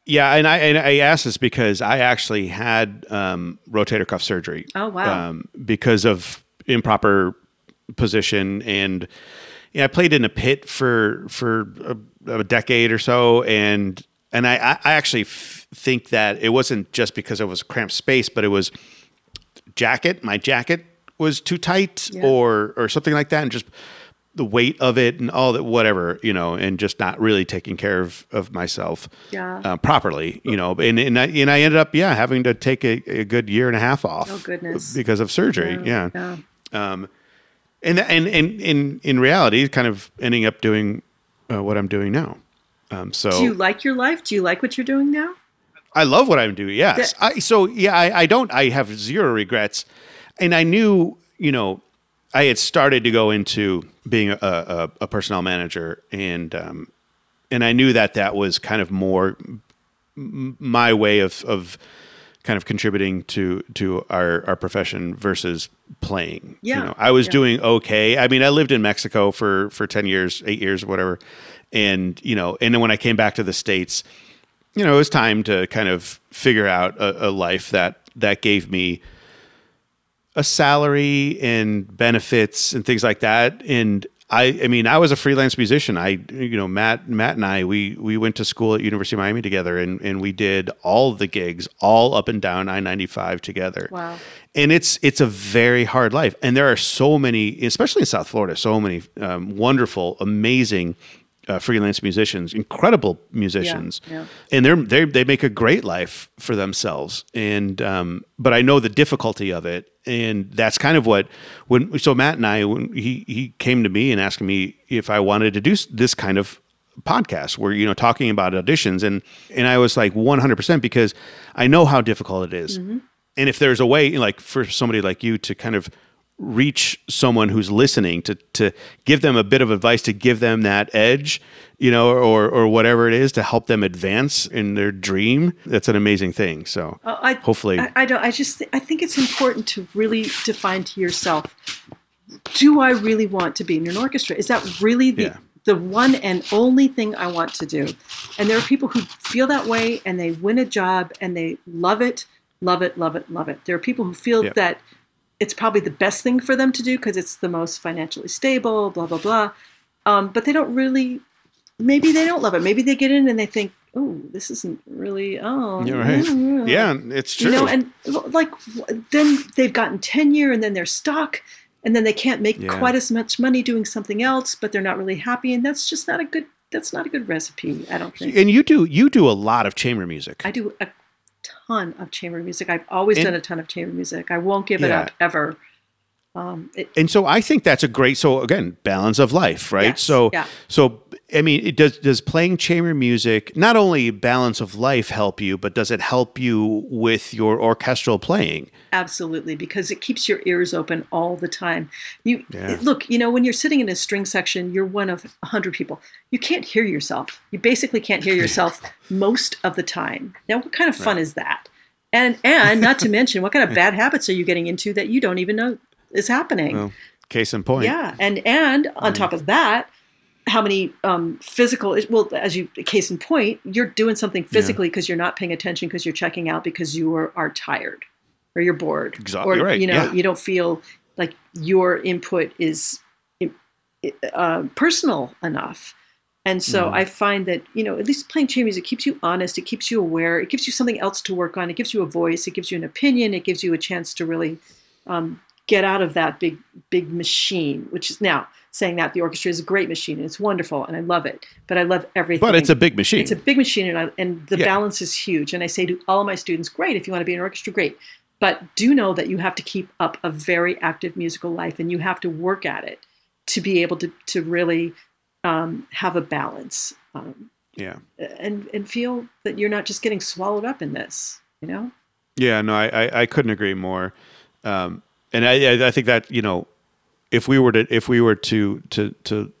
Yeah, and I and I asked this because I actually had um, rotator cuff surgery. Oh wow. um, because of improper position and yeah, I played in a pit for for a, a decade or so and and I, I I actually f- think that it wasn't just because it was cramped space but it was jacket my jacket was too tight Yeah. or or something like that and just the weight of it and all that whatever you know and just not really taking care of of myself Yeah. uh, properly you know and and I, and I ended up yeah having to take a, a good year and a half off Oh, goodness. because of surgery yeah, yeah. Um, and and and in in reality kind of ending up doing uh, what I'm doing now um, so Do you like your life? Do you like what you're doing now? I love what I'm doing. Yes. That- I, so yeah, I, I don't. I have zero regrets, and I knew, you know, I had started to go into being a, a, a personnel manager, and um, and I knew that that was kind of more my way of of kind of contributing to to our our profession versus playing. Yeah, You know, I was yeah. doing okay. I mean, I lived in Mexico for for ten years, eight years, whatever, and you know, and then when I came back to the states you know, it was time to kind of figure out a, a life that that gave me a salary and benefits and things like that. And I, I mean, I was a freelance musician. I, you know, Matt, Matt and I, we we went to school at University of Miami together, and and we did all the gigs, all up and down I ninety five together. Wow. And it's it's a very hard life, and there are so many, especially in South Florida, so many um, wonderful, amazing. Uh, freelance musicians, incredible musicians, yeah. and they're they they make a great life for themselves. And um, but I know the difficulty of it, and that's kind of what when so Matt and I when he he came to me and asked me if I wanted to do this kind of podcast where you know talking about auditions and and I was like 100% because I know how difficult it is. and if there's a way like for somebody like you to kind of reach someone who's listening to to give them a bit of advice to give them that edge you know or or whatever it is to help them advance in their dream that's an amazing thing so Uh, I, hopefully I, I don't. I just. th- I think it's important to really define to yourself: Do I really want to be in an orchestra? Is that really the Yeah. the one and only thing I want to do? And there are people who feel that way, and they win a job, and they love it, love it, love it, love it. There are people who feel Yeah. that it's probably the best thing for them to do because it's the most financially stable, blah blah blah. Um, but they don't really. Maybe they don't love it. Maybe they get in and they think, "Oh, this isn't really." Oh, you're right mm, yeah it's true you know and like then they've gotten tenure and then they're stuck and then they can't make Yeah. quite as much money doing something else but they're not really happy and that's just not a good that's not a good recipe i don't think and you do you do a lot of chamber music i do a ton of chamber music. I've always And- done a ton of chamber music. I won't give it up ever um, it, and so I think that's a great. So again, balance of life, right? Yes, So, yeah. so I mean, it does does playing chamber music not only balance of life help you, but does it help you with your orchestral playing? absolutely because it keeps your ears open all the time you Yeah. look you know when you're sitting in a string section you're one of a 100 people you can't hear yourself you basically can't hear yourself most of the time now what kind of fun is that and and not to mention what kind of bad habits are you getting into that you don't even know is happening Well, case in point. yeah and and on Mm. top of that how many um, physical well as you case in point you're doing something physically because you're not paying attention because you're checking out because you are, are tired or you're bored Exactly or right, you know yeah. you don't feel like your input is uh, personal enough and so Mm-hmm. I find that you know at least playing chamber music keeps you honest. It keeps you aware. It gives you something else to work on. It gives you a voice. It gives you an opinion. It gives you a chance to really um, get out of that big big machine, which is now saying that the orchestra is a great machine and it's wonderful and I love it, but I love everything. But it's a big machine. It's a big machine, and, I, and the Yeah. balance is huge. And I say to all of my students, great, if you want to be in an orchestra, great. But do know that you have to keep up a very active musical life and you have to work at it to be able to, to really um, have a balance um, yeah. and, and feel that you're not just getting swallowed up in this, you know? Yeah, no, I, I, I couldn't agree more. Um, and I, I- I think that you know, if we were to if we were to to to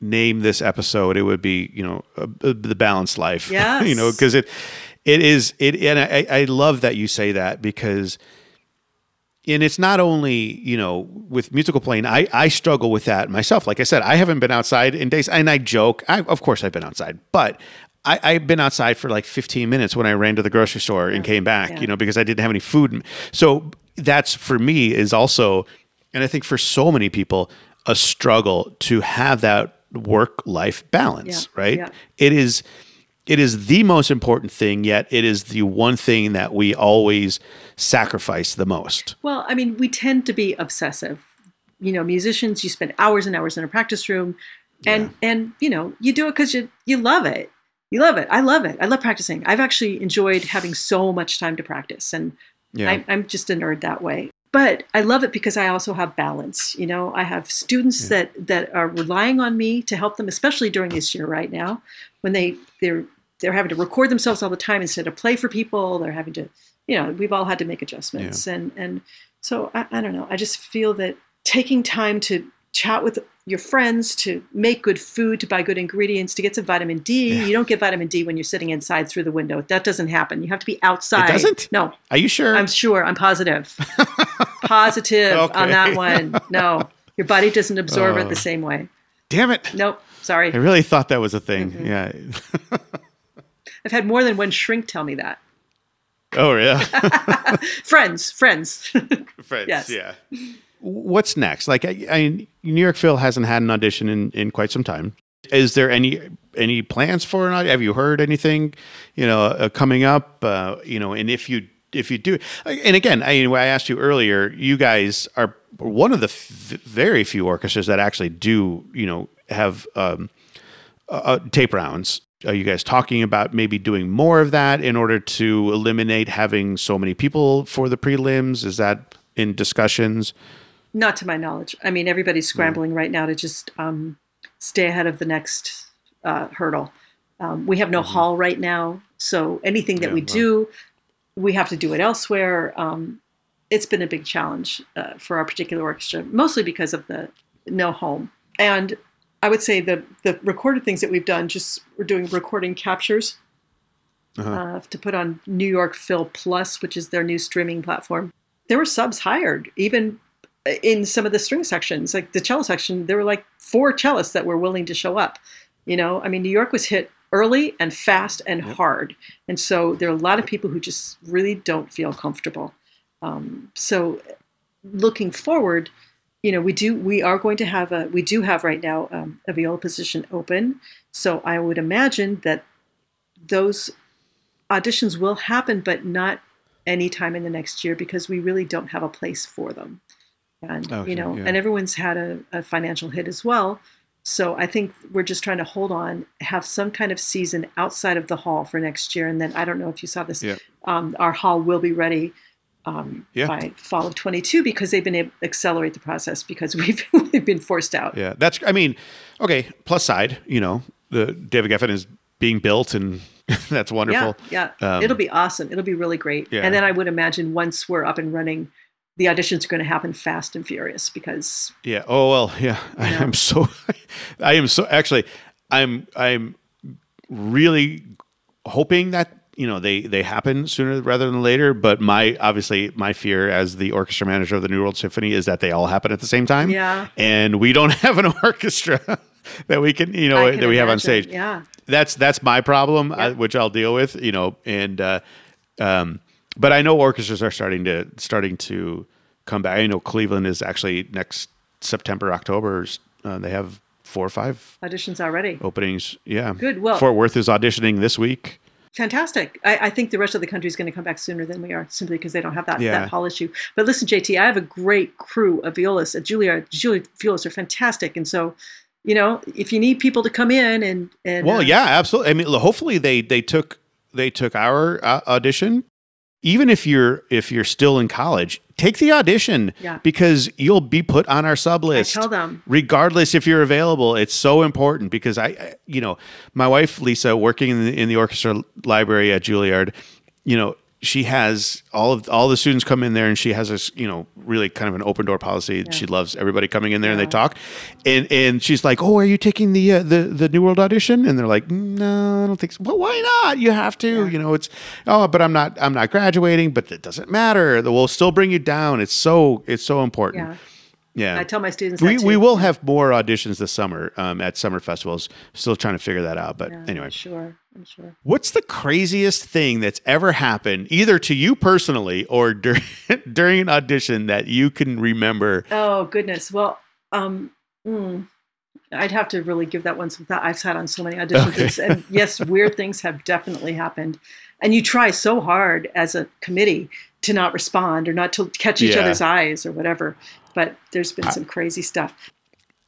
name this episode, it would be you know uh, the balanced life. Yes. you know, because it it is it, and I, I love that you say that because. And it's not only you know with musical playing. I I struggle with that myself. Like I said, I haven't been outside in days, and I joke. I, of course, I've been outside, but I, I've been outside for like 15 minutes when I ran to the grocery store and came back. Yeah. You know, because I didn't have any food. So that's for me is also, and I think for so many people, a struggle to have that work life balance. Yeah. Right? Yeah. It is. It is the most important thing, yet it is the one thing that we always sacrifice the most. Well, I mean, we tend to be obsessive. You know, musicians, you spend hours and hours in a practice room, and and you know, you do it because you you love it. You love it. I love it. I love practicing. I've actually enjoyed having so much time to practice, and Yeah. I, I'm just a nerd that way. But I love it because I also have balance. You know, I have students that that are relying on me to help them, especially during this year right now, when they they're they're having to record themselves all the time instead of play for people. They're having to, you know, we've all had to make adjustments, and and so I, I don't know. I just feel that taking time to chat with your friends, to make good food, to buy good ingredients, to get some vitamin D. Yeah. You don't get vitamin D when you're sitting inside through the window. That doesn't happen. You have to be outside. It doesn't? No, Are you sure? I'm sure. I'm positive. positive on that one. No, your body doesn't absorb it Oh. the same way. Damn it! Nope. Sorry. I really thought that was a thing. Mm-hmm. Yeah. I've had more than one shrink tell me that. Oh yeah. Friends, friends. Friends, Yes. yeah. What's next? Like, I, I, New York Phil hasn't had an audition in, in quite some time. Is there any any plans for an audition? Have you heard anything, you know, uh, coming up? Uh, you know, and if you if you do, and again, I mean, I asked you earlier, you guys are one of the f- very few orchestras that actually do, you know, have um, uh, tape rounds. Are you guys talking about maybe doing more of that in order to eliminate having so many people for the prelims? Is that in discussions? Not to my knowledge. I mean, everybody's scrambling right now to just um, stay ahead of the next uh, hurdle. Um, we have no hall right now, so anything that Yeah, we wow. do, we have to do it elsewhere. Um, it's been a big challenge uh, for our particular orchestra, mostly because of the no home. And I would say the the recorded things that we've done, just we're doing recording captures Uh-huh. uh, to put on New York Phil Plus, which is their new streaming platform. There were subs hired, even in some of the string sections, like the cello section. There were like four cellists that were willing to show up. You know, I mean, New York was hit early and fast and hard, and so there are a lot of people who just really don't feel comfortable. Um, so, looking forward, you know, we do we are going to have a we do have right now um, a viola position open. So I would imagine that those auditions will happen, but not anytime in the next year because we really don't have a place for them. And Okay, you know, yeah. and everyone's had a, a financial hit as well. So I think we're just trying to hold on, have some kind of season outside of the hall for next year, and then I don't know if you saw this. Yeah. Um, our hall will be ready um, Yeah. by fall of 22 because they've been able to accelerate the process because we've, we've been forced out. Yeah, that's. I mean, okay. Plus side, you know, the David Geffen is being built, and that's wonderful. Yeah, yeah. Um, It'll be awesome. It'll be really great. Yeah. And then I would imagine once we're up and running, the auditions are going to happen fast and furious because Yeah. Oh well. Yeah. i'm so. I am so. Actually, I'm. I'm really hoping that you know they they happen sooner rather than later. But my obviously my fear as the orchestra manager of the New World Symphony is that they all happen at the same time. Yeah. And we don't have an orchestra that we can you know I that can we have on stage. Yeah. that's that's my problem, Yeah. uh, which I'll deal with. You know, and uh, um, but I know orchestras are starting to starting to come back. I know Cleveland is actually next September, October. Uh, they have four or five Auditions already. openings. Yeah, Good. Well- Fort Worth is auditioning this week. fantastic. I, I, think the rest of the country is going to come back sooner than we are, simply because they don't have that, Yeah. that hall issue. But listen, JT, I have a great crew of violists at Juilliard. Juilliard violists are fantastic, and so you know, if you need people to come in and and Well, uh, yeah, absolutely. I mean, hopefully they they took they took our uh, audition. Even if you're if you're still in college, take the audition Yeah. because you'll be put on our sub I list. tell them. regardless if you're available it's so important because I, I you know my wife lisa working in the, in the orchestra library at juilliard you know she has all of all the students come in there and she has this you know really kind of an open door policy. She loves everybody coming in there and they talk. And and she's like oh are you taking the uh, the the new world audition? And they're like no i don't think so. Well why not? You have to you know it's oh but i'm not i'm not graduating but it doesn't matter. We'll still bring you down. It's so it's so important Yeah, I tell my students we, we will have more auditions this summer um, at summer festivals. Still trying to figure that out. But Yeah, anyway, I'm sure. I'm sure. what's the craziest thing that's ever happened, either to you personally or during during an audition that you can remember? Oh goodness. Well, um, mm, I'd have to really give that one some thought. I've sat on so many auditions, Okay. and yes, weird things have definitely happened. And you try so hard as a committee to not respond or not to catch each Yeah. other's eyes or whatever. But there's been some crazy stuff.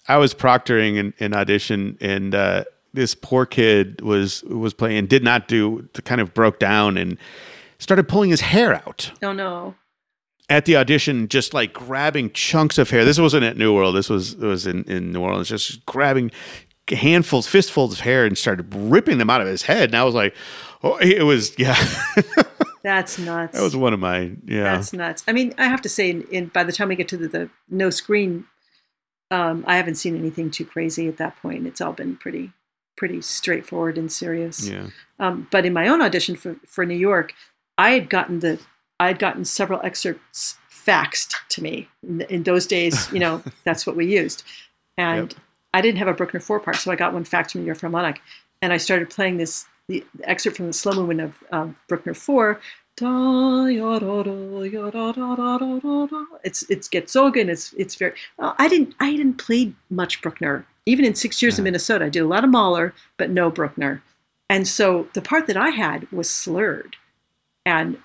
I was proctoring an, an audition, and uh, this poor kid was was playing, did not do, kind of broke down and started pulling his hair out. Oh no. at the audition just like grabbing chunks of hair. This wasn't at New World. This was it was in, in New Orleans, just grabbing handfuls, fistfuls of hair and started ripping them out of his head. And I was like, oh, it was yeah. That's nuts. that was one of my yeah. That's nuts. I mean, I have to say, in, in by the time we get to the, the no screen, um, I haven't seen anything too crazy at that point. It's all been pretty, pretty straightforward and serious. yeah. Um, but in my own audition for, for New York, I had gotten the I had gotten several excerpts faxed to me. In, in those days, you know, that's what we used, and Yep. I didn't have a Bruckner four part, so I got one faxed from New York Philharmonic, and I started playing this the excerpt from the slow movement of um, Bruckner four. Da, ya, da, da, ya, da, da, da, da, da, da. It's it's gets and It's it's very. Well, I didn't I didn't play much Bruckner even in six years in Minnesota. I did a lot of Mahler, but no Bruckner. And so the part that I had was slurred. And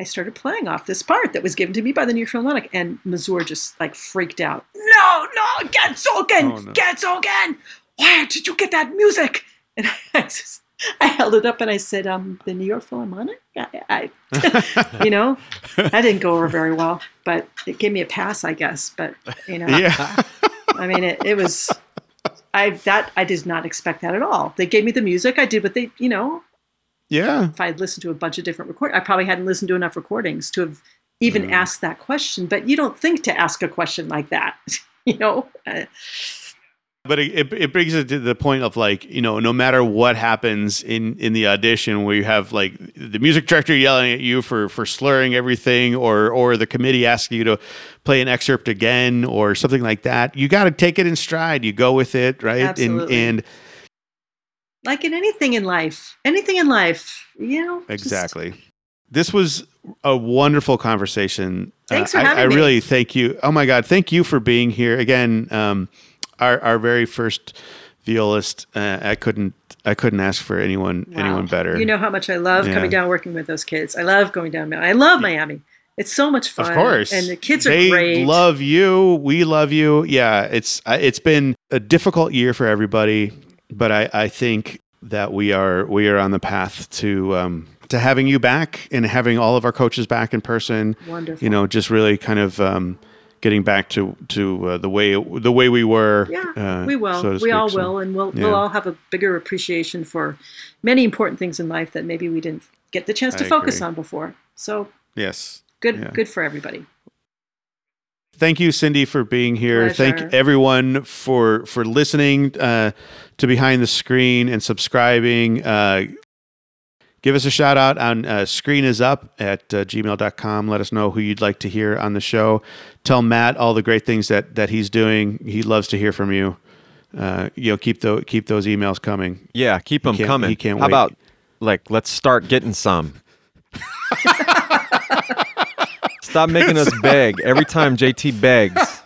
I started playing off this part that was given to me by the New Philharmonic. And Masur just like freaked out. No, no, Gezogen, Oh, no. Gezogen. Where did you get that music? And I just, I held it up and I said, um, the New York Philharmonic? I, I you know, that didn't go over very well, but it gave me a pass, I guess. But, you know, Yeah. I mean, it, it was. I that I did not expect that at all. They gave me the music. I did what they, you know, yeah. if I had listened to a bunch of different record, I probably hadn't listened to enough recordings to have even Mm. asked that question. But you don't think to ask a question like that, you know? Uh, But it, it, brings it to the point of like, you know, no matter what happens in, in the audition where you have like the music director yelling at you for, for slurring everything or, or the committee asking you to play an excerpt again or something like that, you got to take it in stride. You go with it, right? Absolutely. And, and like in anything in life, anything in life, you know. just- Exactly. This was a wonderful conversation. Uh, Thanks for I, having I me. really thank you. Oh my God, thank you for being here again. Um, our our very first violist. Uh, I couldn't I couldn't ask for anyone Wow. anyone better. You know how much I love Yeah. coming down working with those kids. I love going down. I love Miami. It's so much fun. of course, And the kids are they great. Love you. We love you. Yeah, it's it's been a difficult year for everybody, but I I think that we are we are on the path to um, to having you back and having all of our coaches back in person. Wonderful. you know, just really kind of um, getting back to to uh, the way the way we were. Yeah, uh, we will. so we speak. all So, will, and we'll yeah. we'll all have a bigger appreciation for many important things in life that maybe we didn't get the chance to I focus agree. on before. So Yes. good, Yeah. good for everybody. Thank you, Cindy, for being here. Pleasure. Thank everyone for for listening uh, to Behind the Screen and subscribing. Give us a shout out on uh, Screen is Up at uh, gmail.com. Let us know who you'd like to hear on the show. Tell Matt all the great things that that he's doing. He loves to hear from you. Uh, you know, keep the keep those emails coming. Yeah, keep them coming. he can't How wait. about like let's start getting some. Stop making us beg every time JT begs,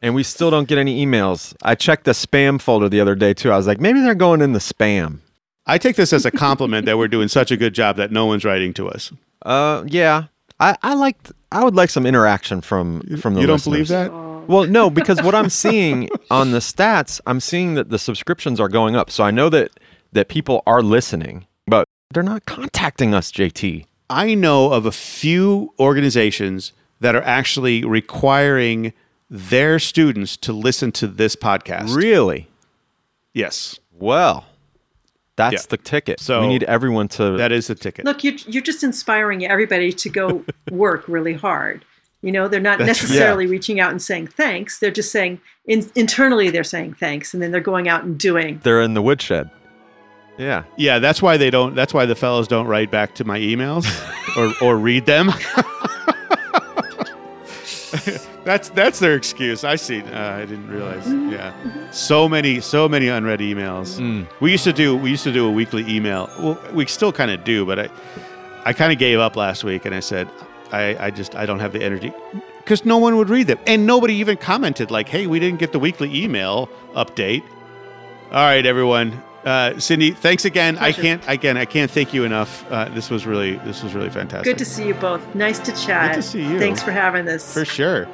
and we still don't get any emails. I checked the spam folder the other day too. I was like, maybe they're going in the spam. I take this as a compliment that we're doing such a good job that no one's writing to us. Uh, yeah. I I like I would like some interaction from from the. you don't listeners. believe that? Well, no, because what I'm seeing on the stats, I'm seeing that the subscriptions are going up. So I know that that people are listening, but they're not contacting us, JT. I know of a few organizations that are actually requiring their students to listen to this podcast. Really? Yes, Well, that's Yeah. the ticket. So- we need everyone to. that is the ticket. Look, you're, you're just inspiring everybody to go work really hard. You know, they're not That's- necessarily reaching out and saying thanks. They're just saying in, internally they're saying thanks, and then they're going out and doing. they're in the woodshed. Yeah. Yeah, that's why they don't. That's why the fellows don't write back to my emails or or read them. that's that's their excuse. I see. Uh, I didn't realize. Yeah, so many so many unread emails. Mm. We used to do we used to do a weekly email. Well, we still kind of do, but I I kind of gave up last week, and I said I I just I don't have the energy because no one would read them, and nobody even commented like, "Hey, we didn't get the weekly email update." All right, everyone. Uh, Cindy, thanks again. I can't again. I can't thank you enough. Uh, this was really this was really fantastic. Good to see you both. Nice to chat. Good to see you. Thanks for having this. for sure.